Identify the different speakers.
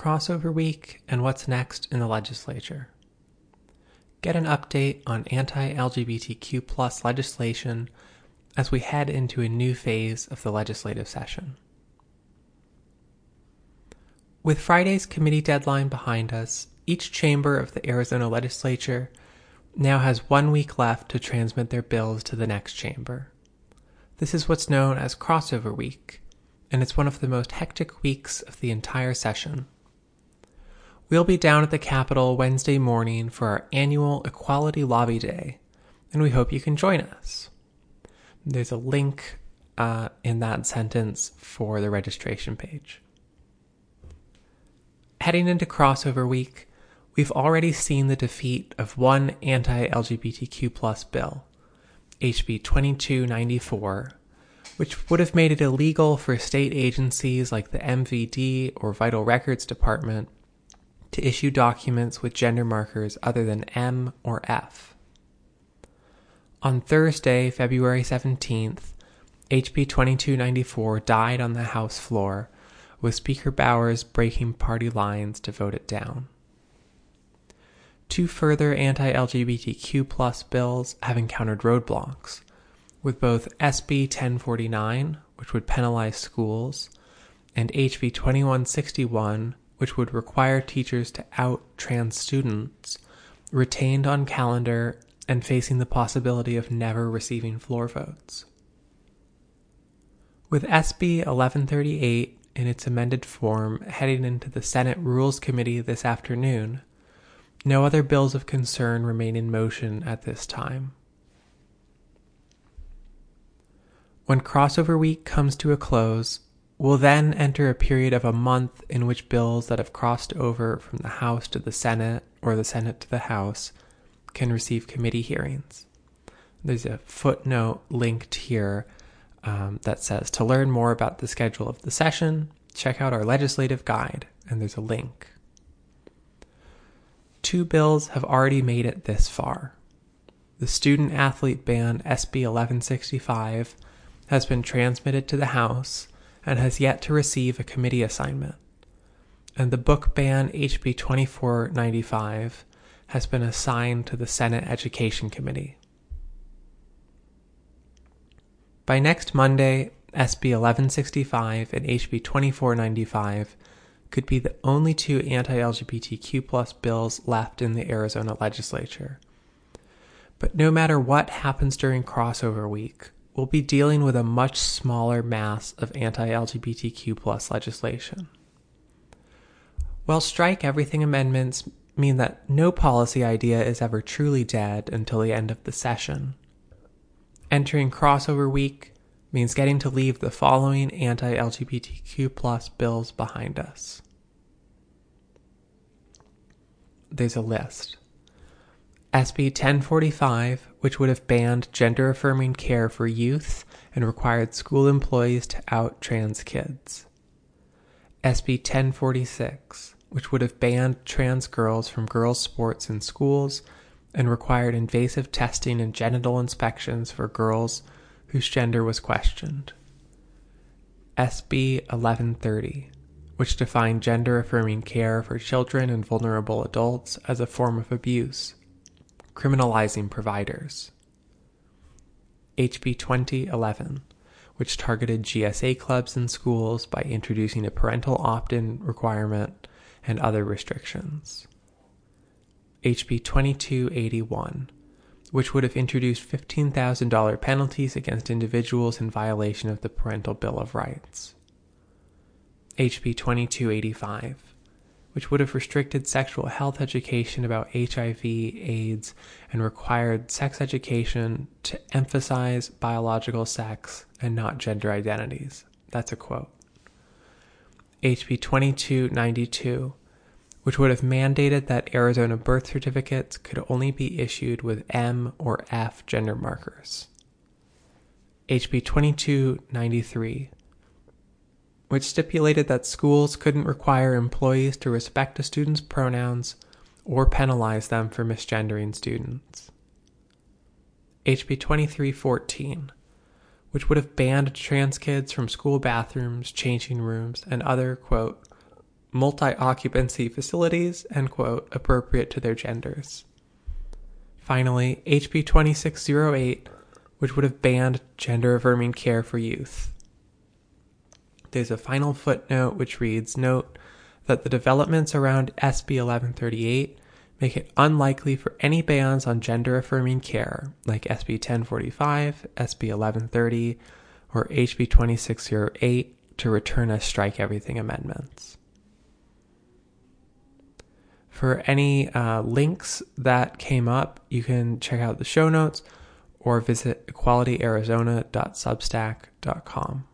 Speaker 1: crossover week, and what's next in the legislature. Get an update on anti LGBTQ legislation as we head into a new phase of the legislative session. With Friday's committee deadline behind us, each chamber of the Arizona legislature now has one week left to transmit their bills to the next chamber. This is what's known as crossover week, and it's one of the most hectic weeks of the entire session. We'll be down at the Capitol Wednesday morning for our annual Equality Lobby Day, and we hope you can join us. There's a link uh, in that sentence for the registration page. Heading into crossover week, we've already seen the defeat of one anti LGBTQ bill, HB 2294, which would have made it illegal for state agencies like the MVD or Vital Records Department to issue documents with gender markers other than M or F. On Thursday, February 17th, HB 2294 died on the House floor, with Speaker Bowers breaking party lines to vote it down. Two further anti LGBTQ bills have encountered roadblocks, with both SB 1049, which would penalize schools, and HB 2161, which would require teachers to out trans students, retained on calendar and facing the possibility of never receiving floor votes. With SB 1138 in its amended form heading into the Senate Rules Committee this afternoon, no other bills of concern remain in motion at this time. When crossover week comes to a close, we'll then enter a period of a month in which bills that have crossed over from the House to the Senate or the Senate to the House can receive committee hearings. There's a footnote linked here um, that says to learn more about the schedule of the session, check out our legislative guide, and there's a link. Two bills have already made it this far. The student athlete ban SB 1165 has been transmitted to the House and has yet to receive a committee assignment. And the book ban HB 2495 has been assigned to the Senate Education Committee. By next Monday, SB 1165 and HB 2495 could be the only two anti LGBTQ bills left in the Arizona legislature. But no matter what happens during crossover week, we'll be dealing with a much smaller mass of anti LGBTQ plus legislation. While strike everything amendments mean that no policy idea is ever truly dead until the end of the session, entering crossover week means getting to leave the following anti LGBTQ plus bills behind us. There's a list. SB 1045, which would have banned gender affirming care for youth and required school employees to out trans kids. SB 1046, which would have banned trans girls from girls' sports in schools and required invasive testing and genital inspections for girls whose gender was questioned. SB 1130, which defined gender affirming care for children and vulnerable adults as a form of abuse, criminalizing providers. HB 2011, which targeted GSA clubs and schools by introducing a parental opt in requirement and other restrictions. HB 2281, which would have introduced $15,000 penalties against individuals in violation of the Parental Bill of Rights. HB 2285, which would have restricted sexual health education about HIV, AIDS, and required sex education to emphasize biological sex and not gender identities. That's a quote. HB 2292, which would have mandated that Arizona birth certificates could only be issued with M or F gender markers. HB 2293, which stipulated that schools couldn't require employees to respect a student's pronouns or penalize them for misgendering students. HB 2314, which would have banned trans kids from school bathrooms, changing rooms, and other, quote, multi occupancy facilities, end quote, appropriate to their genders. Finally, HB 2608, which would have banned gender affirming care for youth. There's a final footnote which reads Note that the developments around SB 1138 make it unlikely for any bans on gender affirming care, like SB 1045, SB 1130, or HB 2608, to return as strike everything amendments. For any uh, links that came up, you can check out the show notes or visit equalityarizona.substack.com.